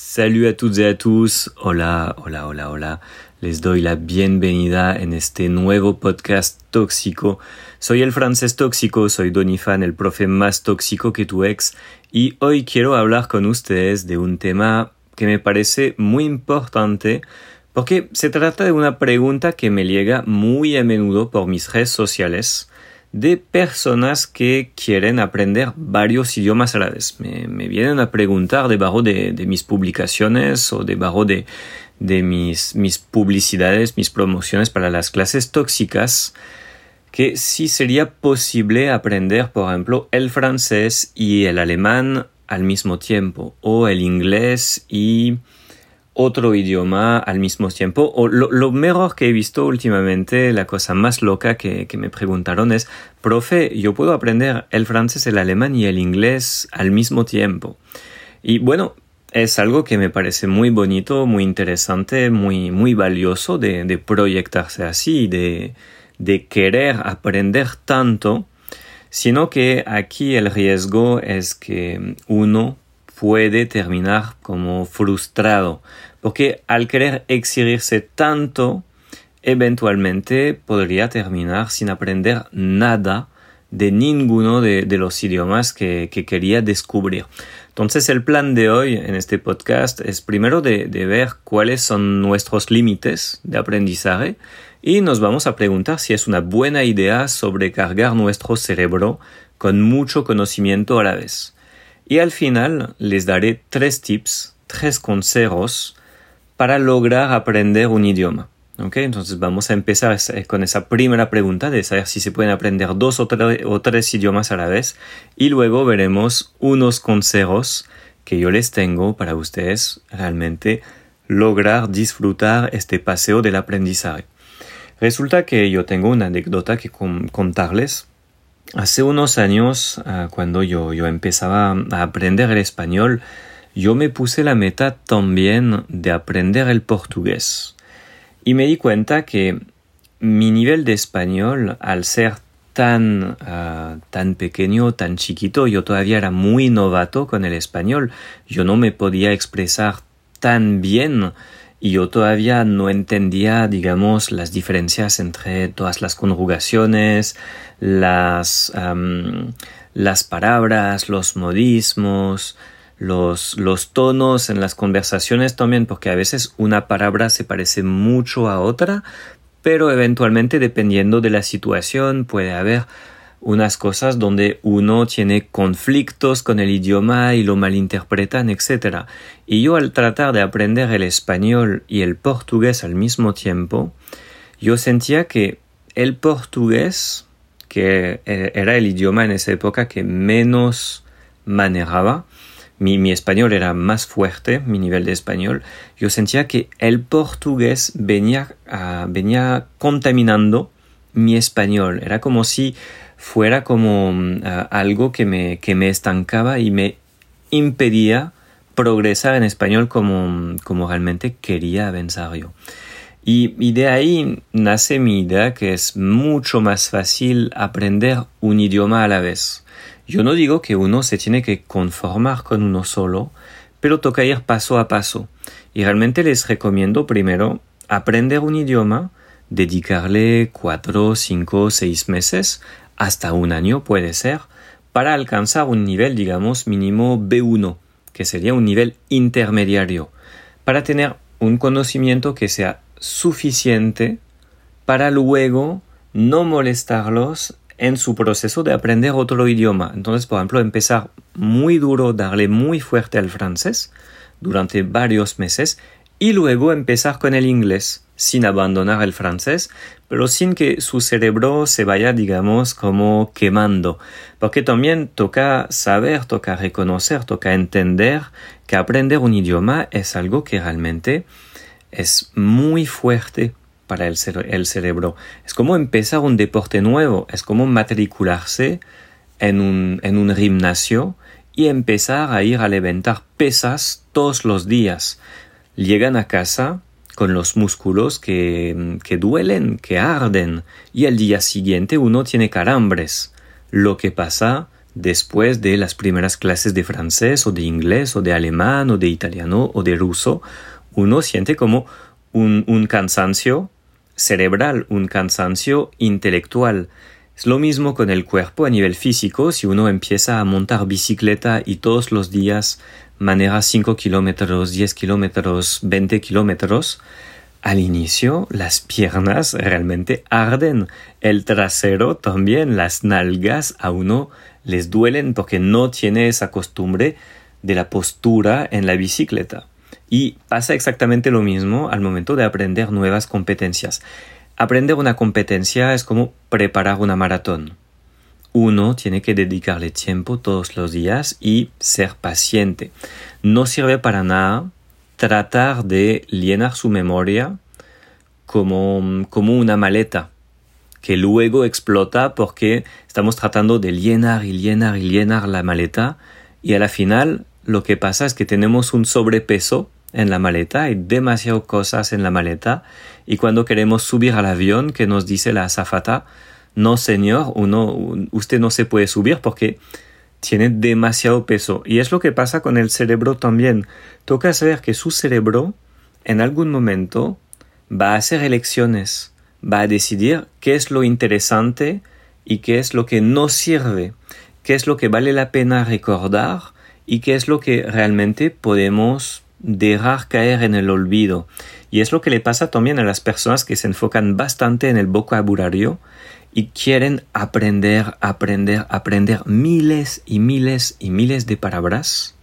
Salut a toutes et a tous. Hola, hola, hola, hola. Les doy la bienvenida en este nuevo podcast tóxico. Soy el francés tóxico, soy Donifan, el profe más tóxico que tu ex, y hoy quiero hablar con ustedes de un tema que me parece muy importante porque se trata de una pregunta que me llega muy a menudo por mis redes sociales de personas que quieren aprender varios idiomas a la vez. Me, vienen a preguntar debajo de, mis publicaciones o debajo de, de mis, mis publicidades, mis promociones para las clases tóxicas, que si sería posible aprender, por ejemplo, el francés y el alemán al mismo tiempo, o el inglés y otro idioma al mismo tiempo. O lo, mejor que he visto últimamente, la cosa más loca que, me preguntaron es, profe, yo puedo aprender el francés, el alemán y el inglés al mismo tiempo. Y bueno, es algo que me parece muy bonito, muy interesante, muy, muy valioso de, de proyectarse así, de, de querer aprender tanto, sino que aquí el riesgo es que uno puede terminar como frustrado, porque al querer exigirse tanto, eventualmente podría terminar sin aprender nada de ninguno de, los idiomas que, quería descubrir. Entonces el plan de hoy en este podcast es primero de, de ver cuáles son nuestros límites de aprendizaje y nos vamos a preguntar si es una buena idea sobrecargar nuestro cerebro con mucho conocimiento a la vez. Y al final les daré tres tips, tres consejos para lograr aprender un idioma. ¿Okay? Entonces vamos a empezar con esa primera pregunta de saber si se pueden aprender dos o, tres idiomas a la vez y luego veremos unos consejos que yo les tengo para ustedes realmente lograr disfrutar este paseo del aprendizaje. Resulta que yo tengo una anécdota que contarles Hace unos años, ah, cuando yo, yo empezaba a aprender el español, yo me puse la meta también de aprender el portugués. Y me di cuenta que mi nivel de español, al ser tan, ah, tan pequeño, tan chiquito, yo todavía era muy novato con el español. Yo no me podía expresar tan bien y yo todavía no entendía, digamos, las diferencias entre todas las conjugaciones, las, las palabras, los modismos, los, los tonos en las conversaciones también, porque a veces una palabra se parece mucho a otra, pero eventualmente dependiendo de la situación puede haber unas cosas donde uno tiene conflictos con el idioma y lo malinterpretan, etc. Y yo al tratar de aprender el español y el portugués al mismo tiempo, yo sentía que el portugués, que e, era el idioma en esa época que menos manejaba, mi, español era más fuerte, mi nivel de español, yo sentía que el portugués venía, ah, venía contaminando mi español. Era como si fuera como mm, algo que me, que me estancaba y me impedía progresar en español como, mm, como realmente quería pensar yo. Y, y, de ahí nace mi idea que es mucho más fácil aprender un idioma a la vez. Yo no digo que uno se tiene que conformar con uno solo, pero toca ir paso a paso. Y realmente les recomiendo primero aprender un idioma, dedicarle cuatro, cinco, seis meses hasta un año puede ser, para alcanzar un nivel, digamos, mínimo B1, que sería un nivel intermediario, para tener un conocimiento que sea suficiente para luego no molestarlos en su proceso de aprender otro idioma. Entonces, por ejemplo, empezar muy duro, darle muy fuerte al francés durante varios meses y luego empezar con el inglés sin abandonar el francés, pero sin que su cerebro se vaya, digamos, como quemando. Porque también toca saber, toca reconocer, toca entender que aprender un idioma es algo que realmente es muy fuerte para el, el cerebro. Es como empezar un deporte nuevo, es como matricularse en un, en un gimnasio y empezar a ir a levantar pesas todos los días. Llegan a casa con los músculos que, que duelen, que arden, y al día siguiente uno tiene calambres. Lo que pasa después de las primeras clases de francés o de inglés o de alemán o de italiano o de ruso, uno siente como un, un cansancio cerebral, un cansancio intelectual. Es lo mismo con el cuerpo a nivel físico. Si uno empieza a montar bicicleta y todos los días maneja 5 kilómetros, 10 kilómetros, 20 kilómetros, al inicio las piernas realmente arden, el trasero también, las nalgas a uno les duelen porque no tiene esa costumbre de la postura en la bicicleta. Y pasa exactamente lo mismo al momento de aprender nuevas competencias. Aprender una competencia es como preparar una maratón. Uno tiene que dedicarle tiempo todos los días y ser paciente. No sirve para nada tratar de llenar su memoria como, como una maleta que luego explota porque estamos tratando de llenar y llenar y llenar la maleta y a la final lo que pasa es que tenemos un sobrepeso en la maleta, hay demasiadas cosas en la maleta y cuando queremos subir al avión que nos dice la azafata, no señor, uno, usted no se puede subir porque tiene demasiado peso. Y es lo que pasa con el cerebro también. Toca saber que su cerebro en algún momento va a hacer elecciones, va a decidir qué es lo interesante y qué es lo que no sirve, qué es lo que vale la pena recordar y qué es lo que realmente podemos dejar caer en el olvido. Y es lo que le pasa también a las personas que se enfocan bastante en el vocabulario y quieren aprender, aprender, aprender miles y miles y miles de palabras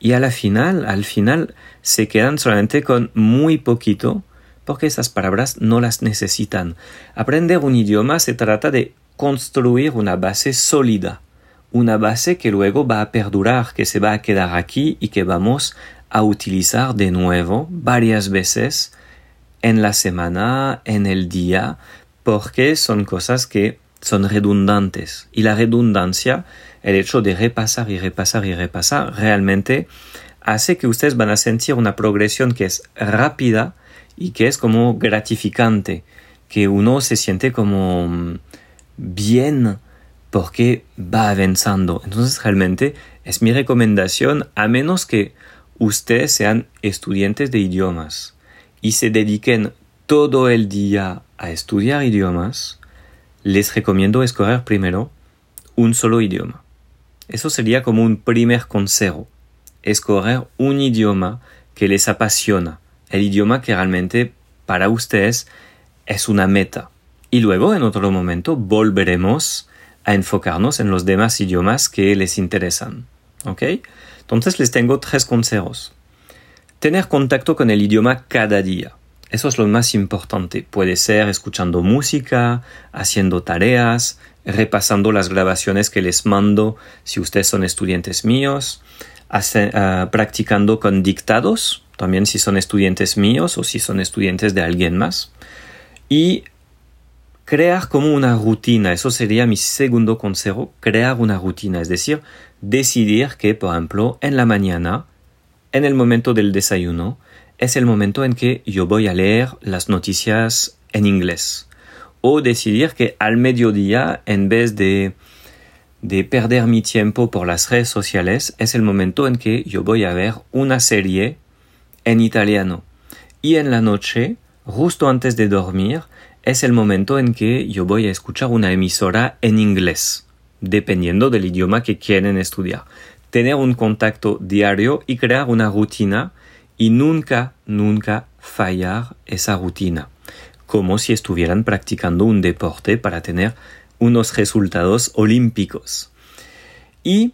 y a la final, al final se quedan solamente con muy poquito porque esas palabras no las necesitan. Aprender un idioma se trata de construir una base sólida, una base que luego va a perdurar, que se va a quedar aquí y que vamos a utilizar de nuevo varias veces en la semana, en el día, porque son cosas que son redundantes. Y la redundancia, el hecho de repasar y repasar y repasar, realmente hace que ustedes van a sentir una progresión que es rápida y que es como gratificante, que uno se siente como mm, bien porque va avanzando. Entonces realmente es mi recomendación, a menos que ustedes sean estudiantes de idiomas y se dediquen todo el día a estudiar idiomas, les recomiendo escoger primero un solo idioma. Eso sería como un primer consejo. Escoger un idioma que les apasiona, el idioma que realmente para ustedes es una meta. Y luego en otro momento volveremos a enfocarnos en los demás idiomas que les interesan. ¿Ok? Entonces les tengo tres consejos. Tener contacto con el idioma cada día. Eso es lo más importante. Puede ser escuchando música, haciendo tareas, repasando las grabaciones que les mando si ustedes son estudiantes míos, ah, practicando con dictados, también si son estudiantes míos o si son estudiantes de alguien más. Y crear como una rutina, eso sería mi segundo consejo, crear una rutina, es decir, decidir que, por ejemplo, en la mañana, en el momento del desayuno, es el momento en que yo voy a leer las noticias en inglés. O decidir que al mediodía, en vez de, de perder mi tiempo por las redes sociales, es el momento en que yo voy a ver una serie en italiano. Y en la noche, justo antes de dormir, es el momento en que yo voy a escuchar una emisora en inglés, dependiendo del idioma que quieren estudiar. Tener un contacto diario y crear una rutina y nunca, nunca fallar esa rutina, como si estuvieran practicando un deporte para tener unos resultados olímpicos. Y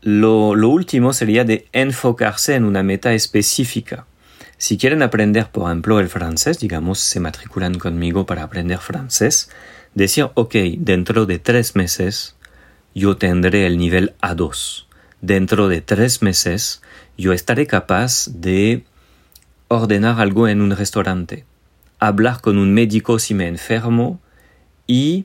lo, último sería enfocarse en una meta específica. Si quieren aprender, por ejemplo, el francés, digamos, se matriculan conmigo para aprender francés, decir, ok, dentro de tres meses yo tendré el nivel A2. Dentro de tres meses yo estaré capaz de ordenar algo en un restaurante, hablar con un médico si me enfermo y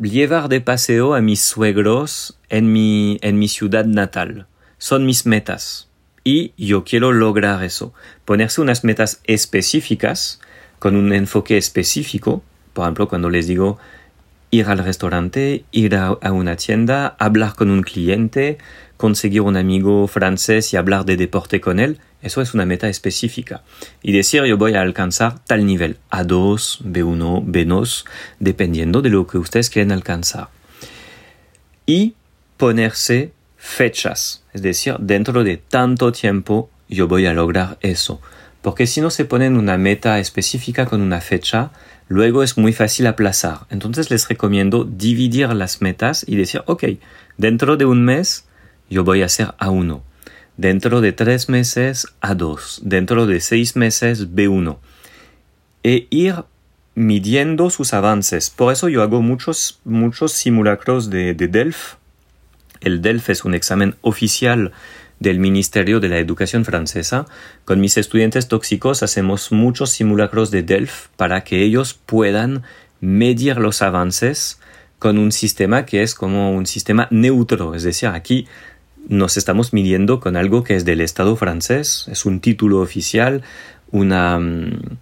llevar de paseo a mis suegros en mi, en mi ciudad natal. Son mis metas. Y yo quiero lograr eso. Ponerse unas metas específicas, con un enfoque específico. Por ejemplo, cuando les digo ir al restaurante, ir a, una tienda, hablar con un cliente, conseguir un amigo francés y hablar de deporte con él, eso es una meta específica. Y decir yo voy a alcanzar tal nivel, A2, B1, B2, dependiendo de lo que ustedes quieren alcanzar. Y ponerse fechas, es decir, dentro de tanto tiempo yo voy a lograr eso. Porque si no se ponen una meta específica con una fecha, luego es muy fácil aplazar. Entonces les recomiendo dividir las metas y decir, ok, dentro de un mes yo voy a hacer A1, dentro de tres meses A2, dentro de seis meses B1. E ir midiendo sus avances. Por eso yo hago muchos, muchos simulacros de, de DELF. El DELF es un examen oficial del Ministerio de la Educación francesa. Con mis estudiantes tóxicos hacemos muchos simulacros de DELF para que ellos puedan medir los avances con un sistema que es como un sistema neutro. Es decir, aquí nos estamos midiendo con algo que es del Estado francés, es un título oficial, una, mm,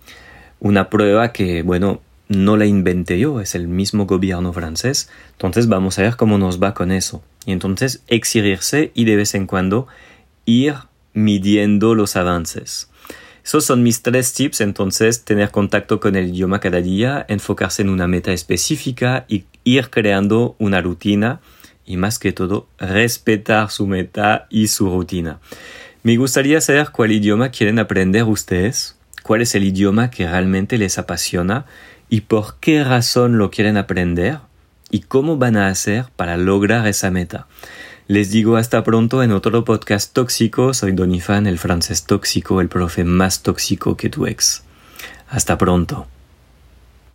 una prueba que, bueno, no la inventé yo, es el mismo gobierno francés. Entonces vamos a ver cómo nos va con eso. Y entonces exigirse y de vez en cuando ir midiendo los avances. Esos son mis tres tips, entonces tener contacto con el idioma cada día, enfocarse en una meta específica y ir creando una rutina y más que todo respetar su meta y su rutina. Me gustaría saber cuál idioma quieren aprender ustedes, cuál es el idioma que realmente les apasiona y por qué razón lo quieren aprender y cómo van a hacer para lograr esa meta. Les digo hasta pronto en otro podcast tóxico. Soy Donifan, el francés tóxico, el profe más tóxico que tu ex. Hasta pronto.